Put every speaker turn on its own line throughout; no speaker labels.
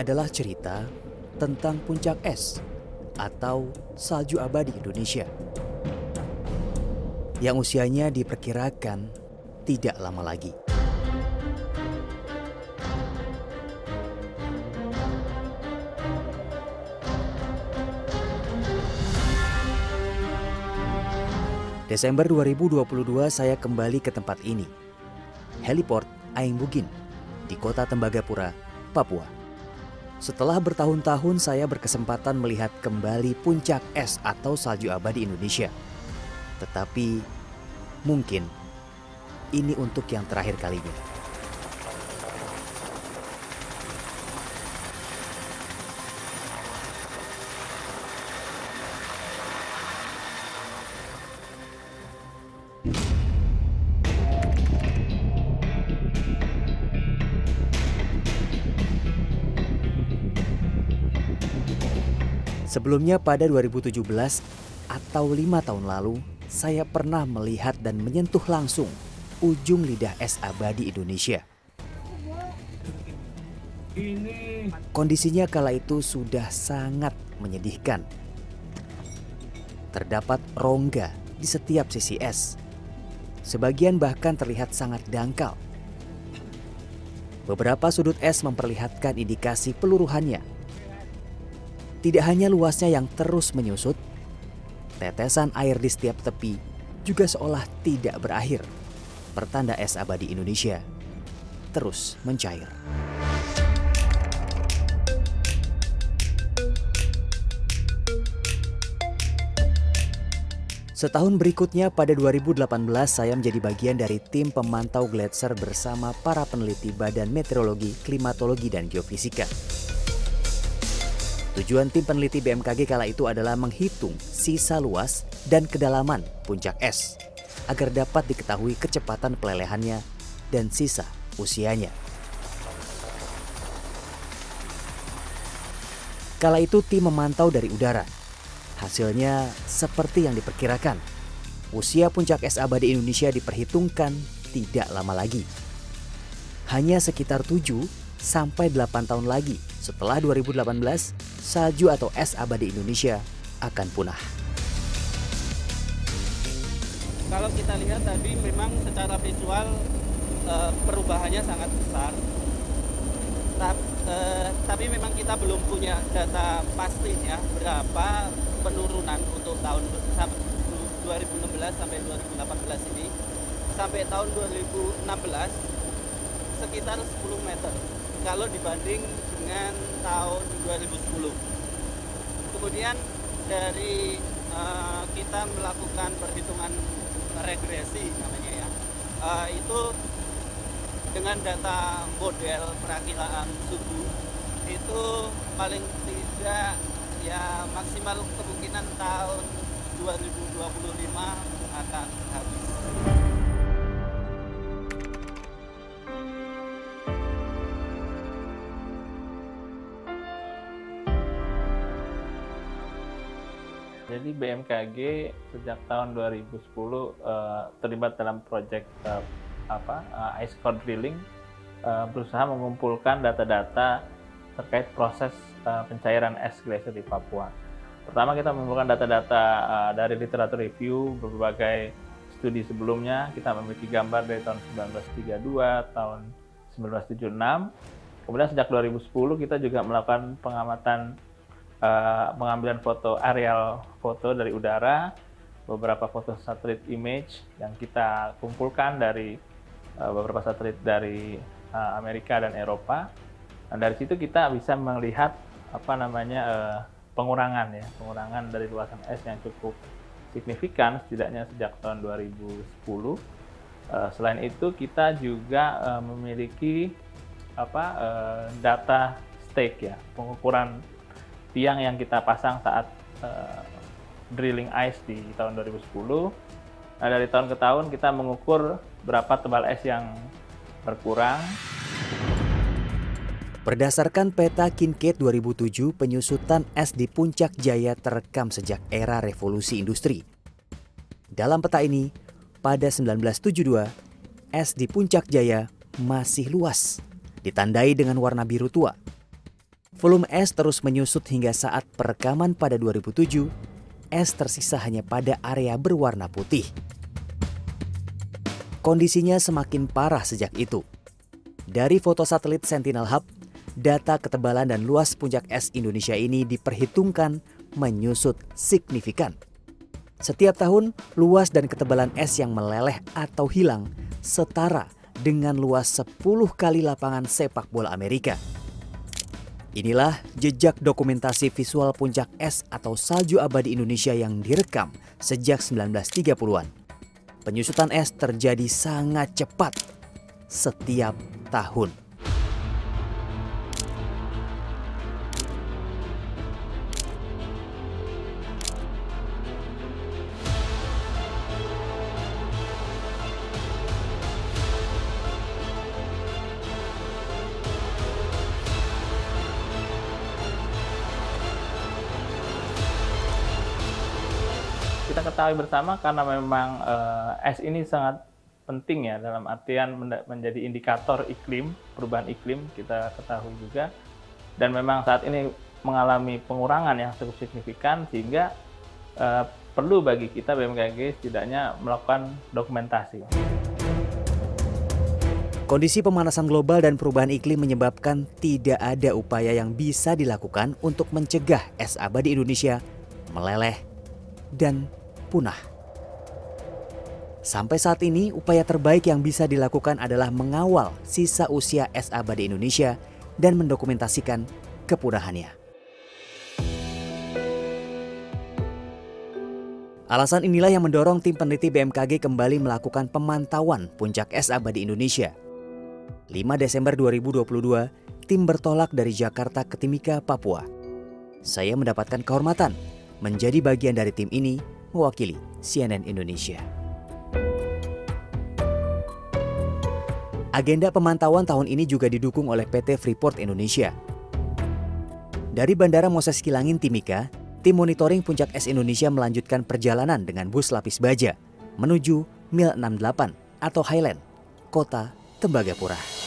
adalah cerita tentang puncak es atau salju abadi Indonesia yang usianya diperkirakan tidak lama lagi. Desember 2022 saya kembali ke tempat ini. Heliport Aing Bugin di kota Tembagapura, Papua. Setelah bertahun-tahun saya berkesempatan melihat kembali puncak es atau salju abadi Indonesia. Tetapi mungkin ini untuk yang terakhir kalinya. Sebelumnya pada 2017 atau lima tahun lalu, saya pernah melihat dan menyentuh langsung ujung lidah es abadi Indonesia. Kondisinya kala itu sudah sangat menyedihkan. Terdapat rongga di setiap sisi es. Sebagian bahkan terlihat sangat dangkal. Beberapa sudut es memperlihatkan indikasi peluruhannya tidak hanya luasnya yang terus menyusut, tetesan air di setiap tepi juga seolah tidak berakhir. Pertanda es abadi Indonesia terus mencair. Setahun berikutnya pada 2018 saya menjadi bagian dari tim pemantau gletser bersama para peneliti Badan Meteorologi, Klimatologi, dan Geofisika. Tujuan tim peneliti BMKG kala itu adalah menghitung sisa luas dan kedalaman puncak es agar dapat diketahui kecepatan pelelehannya dan sisa usianya. Kala itu tim memantau dari udara. Hasilnya seperti yang diperkirakan. Usia puncak es abadi Indonesia diperhitungkan tidak lama lagi. Hanya sekitar 7 sampai 8 tahun lagi setelah 2018 salju atau es abadi Indonesia akan punah.
Kalau kita lihat tadi memang secara visual eh, perubahannya sangat besar. Eh, tapi memang kita belum punya data pastinya berapa penurunan untuk tahun 2016 sampai 2018 ini. Sampai tahun 2016 sekitar 10 meter kalau dibanding dengan tahun 2010. Kemudian dari uh, kita melakukan perhitungan regresi namanya ya, uh, itu dengan data model perakiraan suhu itu paling tidak ya maksimal kemungkinan tahun 2025 akan
Jadi BMKG sejak tahun 2010 uh, eh, terlibat dalam proyek uh, apa uh, ice core drilling uh, berusaha mengumpulkan data-data terkait proses uh, pencairan es glacier di Papua. Pertama kita mengumpulkan data-data uh, dari literatur review berbagai studi sebelumnya. Kita memiliki gambar dari tahun 1932, tahun 1976. Kemudian sejak 2010 kita juga melakukan pengamatan uh, pengambilan foto aerial foto dari udara, beberapa foto satelit image yang kita kumpulkan dari uh, beberapa satelit dari uh, Amerika dan Eropa. Dan dari situ kita bisa melihat apa namanya uh, pengurangan ya, pengurangan dari luasan es yang cukup signifikan setidaknya sejak tahun 2010. Uh, selain itu kita juga memiliki apa data stake ya, pengukuran tiang yang kita pasang saat uh, drilling ice di tahun 2010. Nah, dari tahun ke tahun kita mengukur berapa tebal es yang berkurang.
Berdasarkan peta Kinkade 2007, penyusutan es di Puncak Jaya terekam sejak era revolusi industri. Dalam peta ini, pada 1972, es di Puncak Jaya masih luas, ditandai dengan warna biru tua Volume es terus menyusut hingga saat perekaman pada 2007, es tersisa hanya pada area berwarna putih. Kondisinya semakin parah sejak itu. Dari foto satelit Sentinel Hub, data ketebalan dan luas puncak es Indonesia ini diperhitungkan menyusut signifikan. Setiap tahun, luas dan ketebalan es yang meleleh atau hilang setara dengan luas 10 kali lapangan sepak bola Amerika. Inilah jejak dokumentasi visual puncak es atau salju abadi Indonesia yang direkam sejak 1930-an. Penyusutan es terjadi sangat cepat setiap tahun.
Ketahui bersama karena memang uh, es ini sangat penting ya dalam artian menjadi indikator iklim perubahan iklim kita ketahui juga dan memang saat ini mengalami pengurangan yang cukup signifikan sehingga uh, perlu bagi kita BMKG setidaknya melakukan dokumentasi.
Kondisi pemanasan global dan perubahan iklim menyebabkan tidak ada upaya yang bisa dilakukan untuk mencegah es abadi Indonesia meleleh dan punah. Sampai saat ini, upaya terbaik yang bisa dilakukan adalah mengawal sisa usia es abadi Indonesia dan mendokumentasikan kepunahannya. Alasan inilah yang mendorong tim peneliti BMKG kembali melakukan pemantauan puncak es abadi Indonesia. 5 Desember 2022, tim bertolak dari Jakarta ke Timika, Papua. Saya mendapatkan kehormatan menjadi bagian dari tim ini mewakili CNN Indonesia. Agenda pemantauan tahun ini juga didukung oleh PT Freeport Indonesia. Dari Bandara Moses Kilangin Timika, tim monitoring Puncak Es Indonesia melanjutkan perjalanan dengan bus lapis baja menuju Mil 68 atau Highland, kota Tembagapura.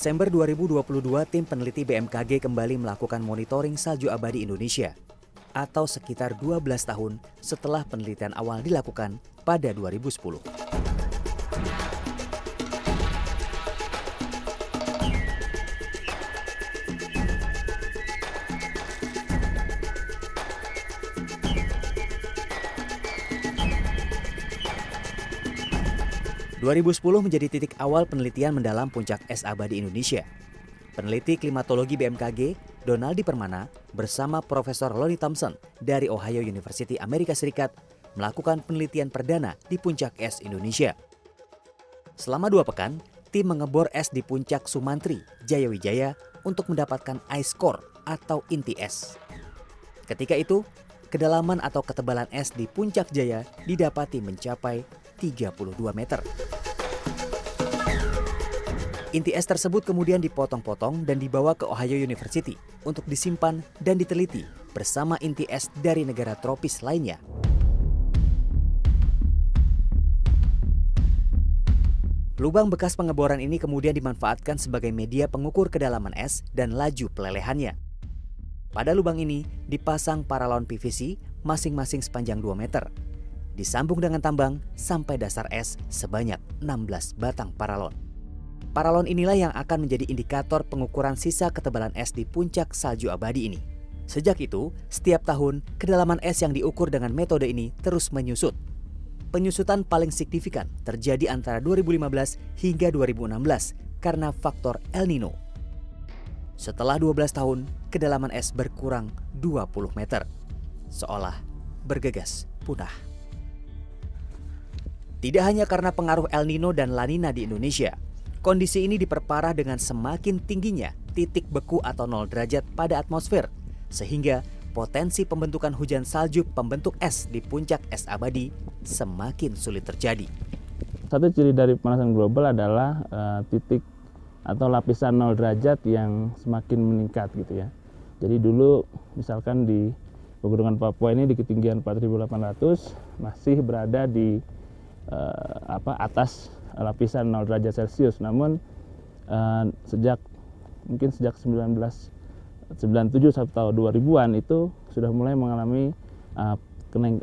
Desember 2022, tim peneliti BMKG kembali melakukan monitoring salju abadi Indonesia atau sekitar 12 tahun setelah penelitian awal dilakukan pada 2010. 2010 menjadi titik awal penelitian mendalam puncak es abadi Indonesia. Peneliti klimatologi BMKG, Donaldi Permana, bersama Profesor Lonnie Thompson dari Ohio University Amerika Serikat melakukan penelitian perdana di puncak es Indonesia. Selama dua pekan, tim mengebor es di puncak Sumantri, Jayawijaya untuk mendapatkan ice core atau inti es. Ketika itu, kedalaman atau ketebalan es di puncak Jaya didapati mencapai 32 meter. Inti es tersebut kemudian dipotong-potong dan dibawa ke Ohio University untuk disimpan dan diteliti bersama inti es dari negara tropis lainnya. Lubang bekas pengeboran ini kemudian dimanfaatkan sebagai media pengukur kedalaman es dan laju pelelehannya. Pada lubang ini dipasang paralon PVC masing-masing sepanjang 2 meter disambung dengan tambang sampai dasar es sebanyak 16 batang paralon. Paralon inilah yang akan menjadi indikator pengukuran sisa ketebalan es di puncak salju abadi ini. Sejak itu, setiap tahun kedalaman es yang diukur dengan metode ini terus menyusut. Penyusutan paling signifikan terjadi antara 2015 hingga 2016 karena faktor El Nino. Setelah 12 tahun, kedalaman es berkurang 20 meter. Seolah bergegas punah. Tidak hanya karena pengaruh El Nino dan La Nina di Indonesia, kondisi ini diperparah dengan semakin tingginya titik beku atau 0 derajat pada atmosfer sehingga potensi pembentukan hujan salju pembentuk es di puncak es abadi semakin sulit terjadi.
Satu ciri dari pemanasan global adalah uh, titik atau lapisan 0 derajat yang semakin meningkat gitu ya. Jadi dulu misalkan di pegunungan Papua ini di ketinggian 4800 masih berada di uh, apa atas lapisan 0 derajat Celcius. Namun uh, sejak mungkin sejak 19 97 sampai tahun 2000-an itu sudah mulai mengalami uh,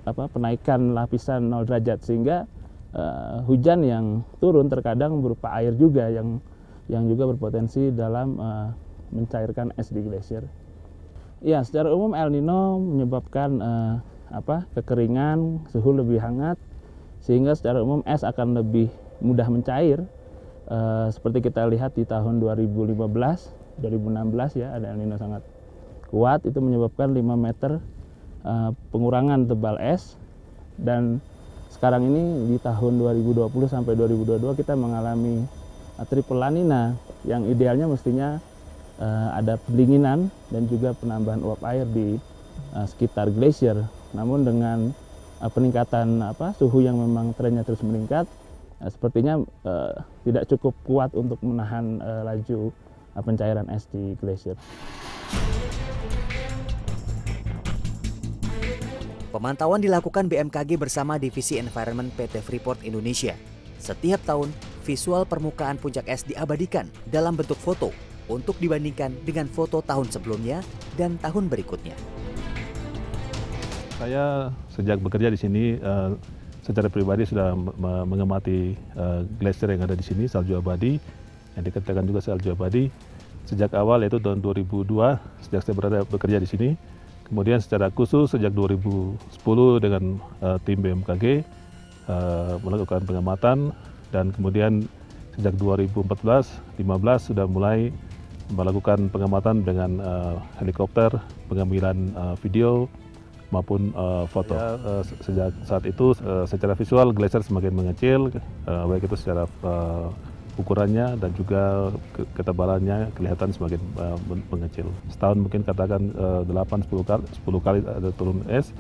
apa, penaikan lapisan 0 derajat sehingga uh, hujan yang turun terkadang berupa air juga yang yang juga berpotensi dalam uh, mencairkan es di glasier. Ya, secara umum El Nino menyebabkan uh, apa kekeringan, suhu lebih hangat, sehingga secara umum es akan lebih mudah mencair. Uh, seperti kita lihat di tahun 2015 2016 ya ada El Nino sangat kuat itu menyebabkan 5 meter uh, pengurangan tebal es dan sekarang ini di tahun 2020 sampai 2022 kita mengalami uh, triple La Nina yang idealnya mestinya uh, ada pendinginan dan juga penambahan uap air di uh, sekitar glacier. Namun dengan peningkatan apa suhu yang memang trennya terus meningkat, uh, sepertinya uh, tidak cukup kuat untuk menahan uh, laju pencairan es di glacier.
Pemantauan dilakukan BMKG bersama Divisi Environment PT Freeport Indonesia. Setiap tahun, visual permukaan puncak es diabadikan dalam bentuk foto untuk dibandingkan dengan foto tahun sebelumnya dan tahun berikutnya.
Saya sejak bekerja di sini uh, secara pribadi sudah mengamati uh, glacier yang ada di sini, salju abadi. Yang dikatakan juga salju abadi. Sejak awal yaitu tahun 2002 sejak saya berada bekerja di sini. Kemudian secara khusus sejak 2010 dengan uh, tim BMKG uh, melakukan pengamatan. Dan kemudian sejak 2014-15 sudah mulai melakukan pengamatan dengan uh, helikopter, pengambilan uh, video maupun uh, foto. Ya, uh, sejak saat itu uh, secara visual glacier semakin mengecil, uh, baik itu secara uh, ukurannya dan juga ketebalannya kelihatan semakin uh, mengecil. Setahun mungkin katakan uh, 8 10 kali 10 kali ada turun es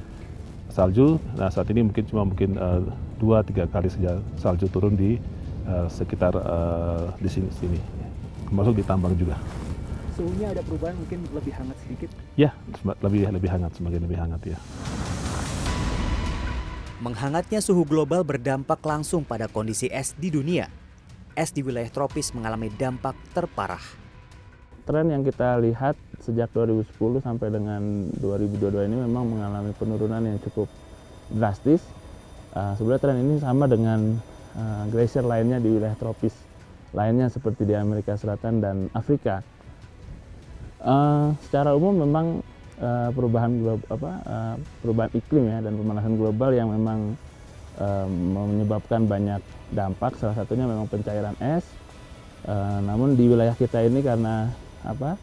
salju. Nah, saat ini mungkin cuma mungkin uh, 2 3 kali saja salju turun di uh, sekitar uh, di sini sini. Termasuk di tambang juga.
Suhunya ada perubahan mungkin lebih hangat sedikit?
Ya, lebih lebih hangat, semakin lebih hangat ya.
Menghangatnya suhu global berdampak langsung pada kondisi es di dunia es di wilayah tropis mengalami dampak terparah.
Tren yang kita lihat sejak 2010 sampai dengan 2022 ini memang mengalami penurunan yang cukup drastis. Uh, sebenarnya tren ini sama dengan uh, glacier lainnya di wilayah tropis lainnya seperti di Amerika Selatan dan Afrika. Uh, secara umum memang uh, perubahan global, apa, uh, perubahan iklim ya dan pemanasan global yang memang uh, menyebabkan banyak dampak. Salah satunya memang pencairan es. E, namun di wilayah kita ini karena apa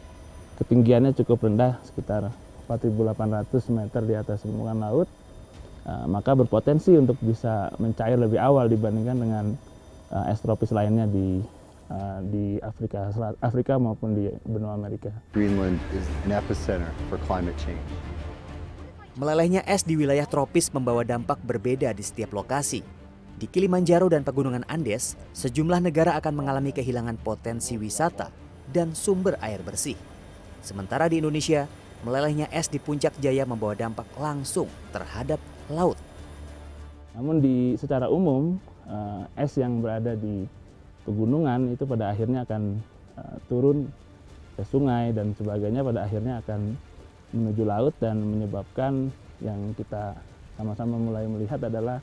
ketinggiannya cukup rendah sekitar 4.800 meter di atas permukaan laut e, maka berpotensi untuk bisa mencair lebih awal dibandingkan dengan e, es tropis lainnya di uh, di Afrika Selatan, Afrika maupun di benua Amerika.
Greenland is an epicenter for climate change.
Melelehnya es di wilayah tropis membawa dampak berbeda di setiap lokasi. Di Kilimanjaro dan pegunungan Andes, sejumlah negara akan mengalami kehilangan potensi wisata dan sumber air bersih. Sementara di Indonesia, melelehnya es di puncak Jaya membawa dampak langsung terhadap laut.
Namun di secara umum, eh, es yang berada di pegunungan itu pada akhirnya akan eh, turun ke sungai dan sebagainya pada akhirnya akan menuju laut dan menyebabkan yang kita sama-sama mulai melihat adalah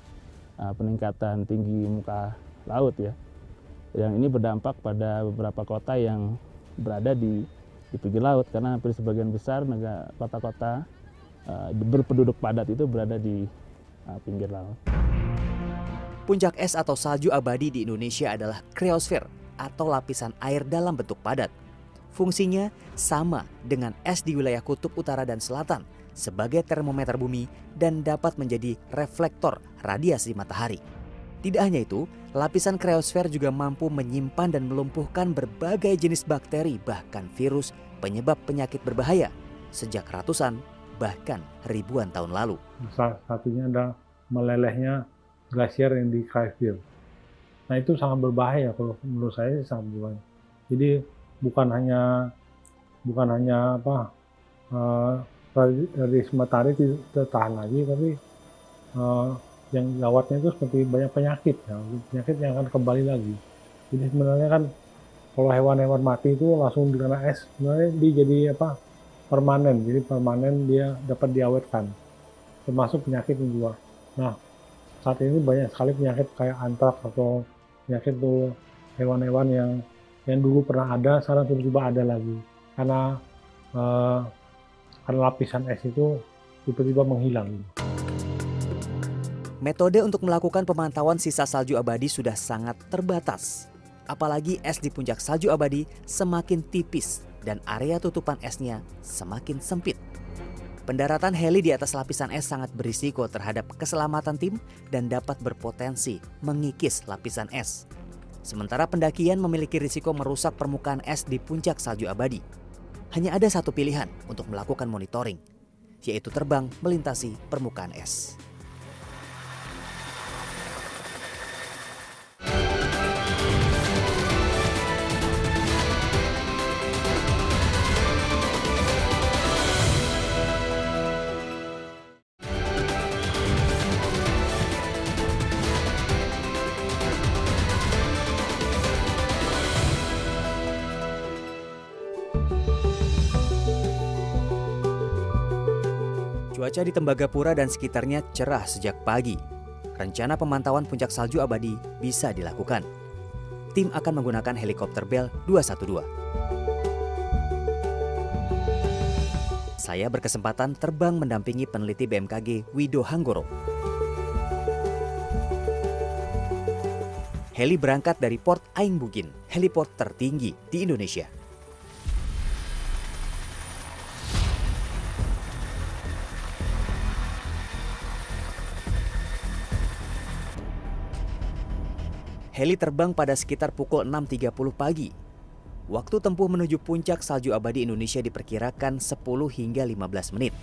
uh, peningkatan tinggi muka laut ya. Yang ini berdampak pada beberapa kota yang berada di di pinggir laut karena hampir sebagian besar negara kota-kota uh, berpenduduk padat itu berada di uh, pinggir laut.
Puncak es atau salju abadi di Indonesia adalah kriosfer atau lapisan air dalam bentuk padat. Fungsinya sama dengan es di wilayah kutub utara dan selatan sebagai termometer bumi dan dapat menjadi reflektor radiasi matahari. Tidak hanya itu, lapisan kriosfer juga mampu menyimpan dan melumpuhkan berbagai jenis bakteri bahkan virus penyebab penyakit berbahaya sejak ratusan bahkan ribuan tahun lalu.
Salah satunya ada melelehnya glasier yang di Craigville. Nah itu sangat berbahaya kalau menurut saya sangat berbahaya. Jadi bukan hanya bukan hanya apa uh, radiasi matahari tidak tahan lagi, tapi uh, yang gawatnya itu seperti banyak penyakit, ya. penyakit yang akan kembali lagi. Jadi sebenarnya kan kalau hewan-hewan mati itu langsung dikena es, sebenarnya dia jadi apa permanen, jadi permanen dia dapat diawetkan, termasuk penyakit juga. Nah saat ini banyak sekali penyakit kayak antraks atau penyakit tuh hewan-hewan yang yang dulu pernah ada, sekarang tiba-tiba ada lagi karena uh, karena lapisan es itu tiba-tiba menghilang.
Metode untuk melakukan pemantauan sisa salju abadi sudah sangat terbatas. Apalagi es di puncak salju abadi semakin tipis dan area tutupan esnya semakin sempit. Pendaratan heli di atas lapisan es sangat berisiko terhadap keselamatan tim dan dapat berpotensi mengikis lapisan es. Sementara pendakian memiliki risiko merusak permukaan es di puncak salju abadi. Hanya ada satu pilihan untuk melakukan monitoring, yaitu terbang melintasi permukaan es. Cuaca di Tembagapura dan sekitarnya cerah sejak pagi. Rencana pemantauan puncak salju abadi bisa dilakukan. Tim akan menggunakan helikopter Bell 212. Saya berkesempatan terbang mendampingi peneliti BMKG Wido Hanggoro. Heli berangkat dari Port Aing Bugin, heliport tertinggi di Indonesia. Heli terbang pada sekitar pukul 6.30 pagi. Waktu tempuh menuju puncak salju abadi Indonesia diperkirakan 10 hingga 15 menit.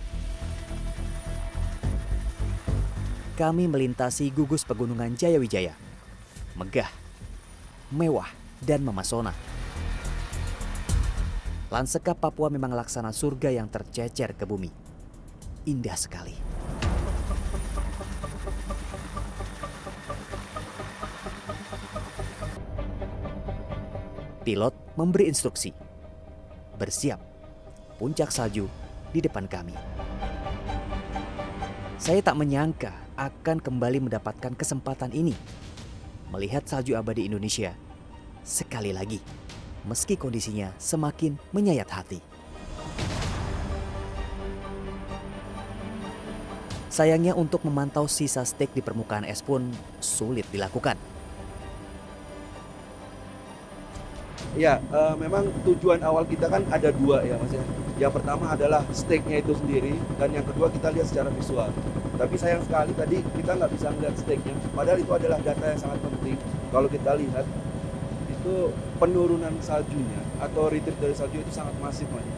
Kami melintasi gugus pegunungan Jayawijaya. Megah, mewah, dan memasona. Lansekap Papua memang laksana surga yang tercecer ke bumi. Indah sekali. Pilot memberi instruksi. Bersiap, puncak salju di depan kami. Saya tak menyangka akan kembali mendapatkan kesempatan ini. Melihat salju abadi Indonesia sekali lagi, meski kondisinya semakin menyayat hati. Sayangnya untuk memantau sisa stek di permukaan es pun sulit dilakukan.
Ya, uh, memang tujuan awal kita kan ada dua ya mas ya. Yang pertama adalah stake-nya itu sendiri dan yang kedua kita lihat secara visual. Tapi sayang sekali tadi kita nggak bisa melihat stake-nya. Padahal itu adalah data yang sangat penting. Kalau kita lihat itu penurunan saljunya atau retreat dari salju itu sangat masif mas.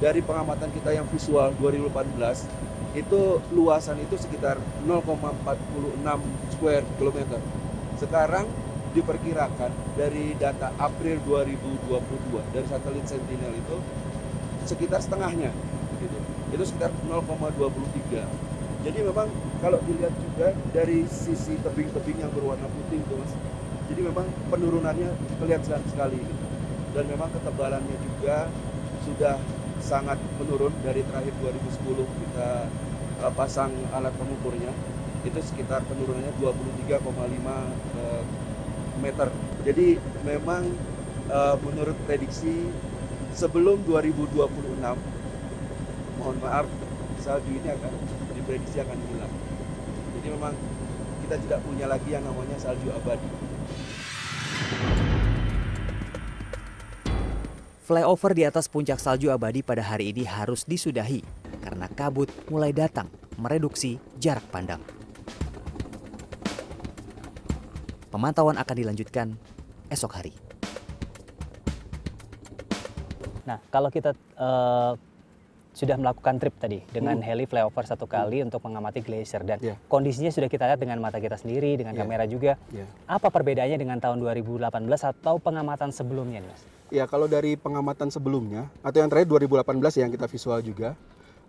Dari pengamatan kita yang visual 2018 itu luasan itu sekitar 0,46 square kilometer. Sekarang diperkirakan dari data April 2022 dari satelit Sentinel itu sekitar setengahnya gitu. Itu sekitar 0,23. Jadi memang kalau dilihat juga dari sisi tebing-tebing yang berwarna putih itu Mas. Jadi memang penurunannya kelihatan sekali gitu. Dan memang ketebalannya juga sudah sangat menurun dari terakhir 2010 kita uh, pasang alat pengukurnya itu sekitar penurunannya 23,5 meter. Jadi memang uh, menurut prediksi sebelum 2026 mohon maaf salju ini akan diprediksi akan hilang. Jadi memang kita tidak punya lagi yang namanya salju abadi.
Flyover di atas puncak salju abadi pada hari ini harus disudahi karena kabut mulai datang mereduksi jarak pandang. Pemantauan akan dilanjutkan esok hari.
Nah, kalau kita uh, sudah melakukan trip tadi dengan
Hmm.
heli flyover satu kali untuk mengamati glacier dan
Iya.
kondisinya sudah kita lihat dengan mata kita sendiri dengan
Iya.
kamera juga.
Iya.
Apa perbedaannya dengan tahun 2018 atau pengamatan sebelumnya nih, Mas?
Ya kalau dari pengamatan sebelumnya atau yang terakhir 2018 ya, yang kita visual juga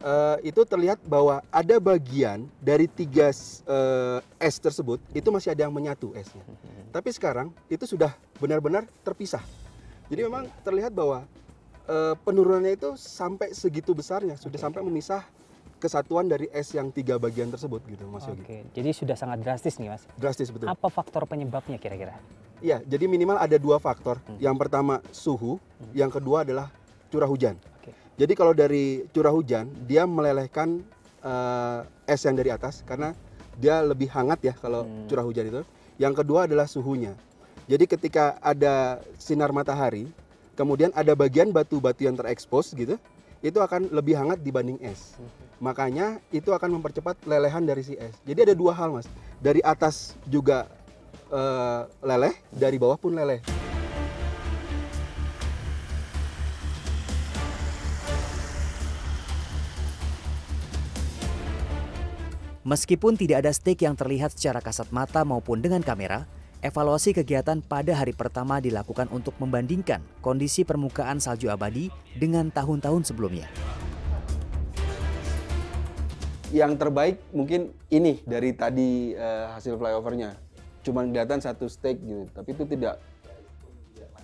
eh, itu terlihat bahwa ada bagian dari tiga eh, es tersebut itu masih ada yang menyatu esnya. Tapi sekarang itu sudah benar-benar terpisah. Jadi memang terlihat bahwa eh, penurunannya itu sampai segitu besarnya, sudah sampai memisah kesatuan dari es yang tiga bagian tersebut gitu Mas Yogi.
Oke, jadi sudah sangat drastis nih, Mas.
Drastis betul.
Apa faktor penyebabnya kira-kira?
Iya, jadi minimal ada dua faktor.
Hmm.
Yang pertama suhu, yang kedua adalah curah hujan. Jadi kalau dari curah hujan, dia melelehkan eh, es yang dari atas karena dia lebih hangat ya kalau
Hmm.
curah hujan itu. Yang kedua adalah suhunya. Jadi ketika ada sinar matahari, kemudian ada bagian batu-batu yang terekspos gitu, itu akan lebih hangat dibanding es. Makanya itu akan mempercepat lelehan dari si es. Jadi ada dua hal mas, dari atas juga eh, leleh, dari bawah pun leleh.
Meskipun tidak ada stake yang terlihat secara kasat mata maupun dengan kamera, evaluasi kegiatan pada hari pertama dilakukan untuk membandingkan kondisi permukaan salju abadi dengan tahun-tahun sebelumnya.
Yang terbaik mungkin ini dari tadi eh, hasil flyovernya. Cuman kelihatan satu stake gitu, tapi itu tidak.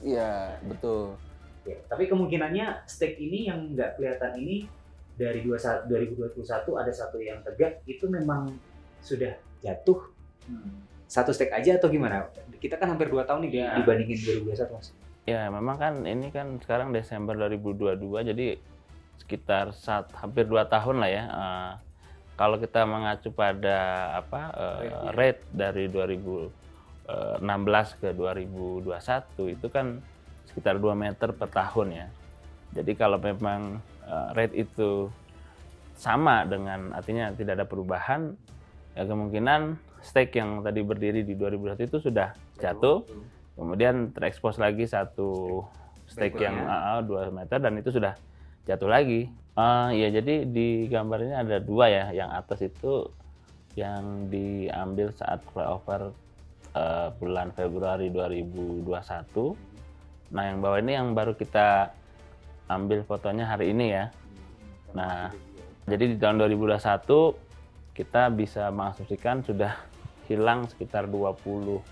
Iya betul.
Ya, tapi kemungkinannya stake ini yang nggak kelihatan ini dari 21 2021 ada satu yang tegak itu memang sudah jatuh satu stake aja atau gimana? Kita kan hampir dua tahun nih
Ya.
dibandingin 2021 mas.
Ya, memang kan ini kan sekarang Desember 2022, jadi sekitar saat hampir dua tahun lah ya. Eh, kalau kita mengacu pada apa eh, rate dari 2016 ke 2021 itu kan sekitar 2 meter per tahun ya. Jadi kalau memang eh, rate itu sama dengan artinya tidak ada perubahan, ya kemungkinan stake yang tadi berdiri di 2021 itu sudah jatuh kemudian terekspos lagi satu stake yang uh, 2 meter dan itu sudah jatuh lagi. Ah, ya jadi di gambarnya ada dua ya, yang atas itu yang diambil saat flyover eh, bulan Februari 2021. Nah yang bawah ini yang baru kita ambil fotonya hari ini ya. Nah jadi di tahun 2021 kita bisa mengasumsikan sudah hilang sekitar 22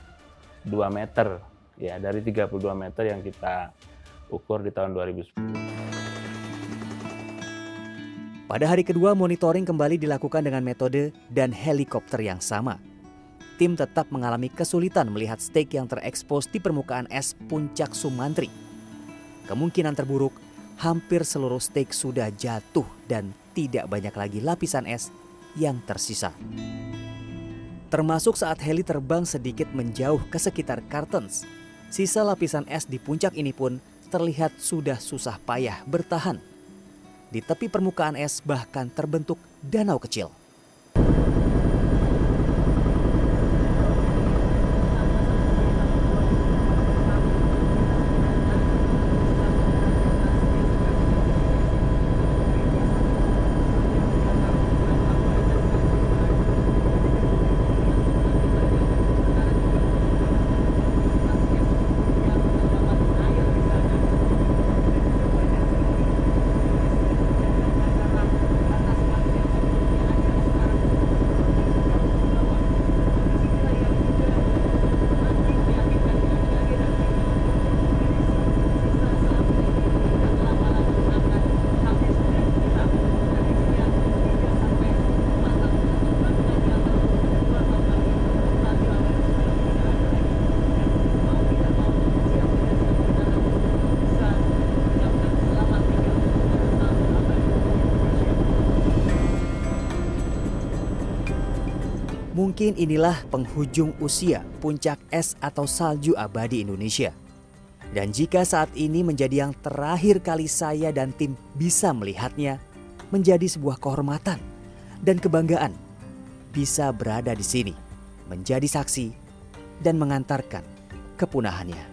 meter ya dari 32 meter yang kita ukur di tahun 2010.
Pada hari kedua, monitoring kembali dilakukan dengan metode dan helikopter yang sama. Tim tetap mengalami kesulitan melihat stake yang terekspos di permukaan es puncak Sumantri. Kemungkinan terburuk, hampir seluruh stake sudah jatuh dan tidak banyak lagi lapisan es yang tersisa. Termasuk saat heli terbang sedikit menjauh ke sekitar Cartons, sisa lapisan es di puncak ini pun terlihat sudah susah payah bertahan di tepi permukaan es bahkan terbentuk danau kecil. Mungkin inilah penghujung usia puncak es atau salju abadi Indonesia. Dan jika saat ini menjadi yang terakhir kali saya dan tim bisa melihatnya, menjadi sebuah kehormatan dan kebanggaan bisa berada di sini, menjadi saksi dan mengantarkan kepunahannya.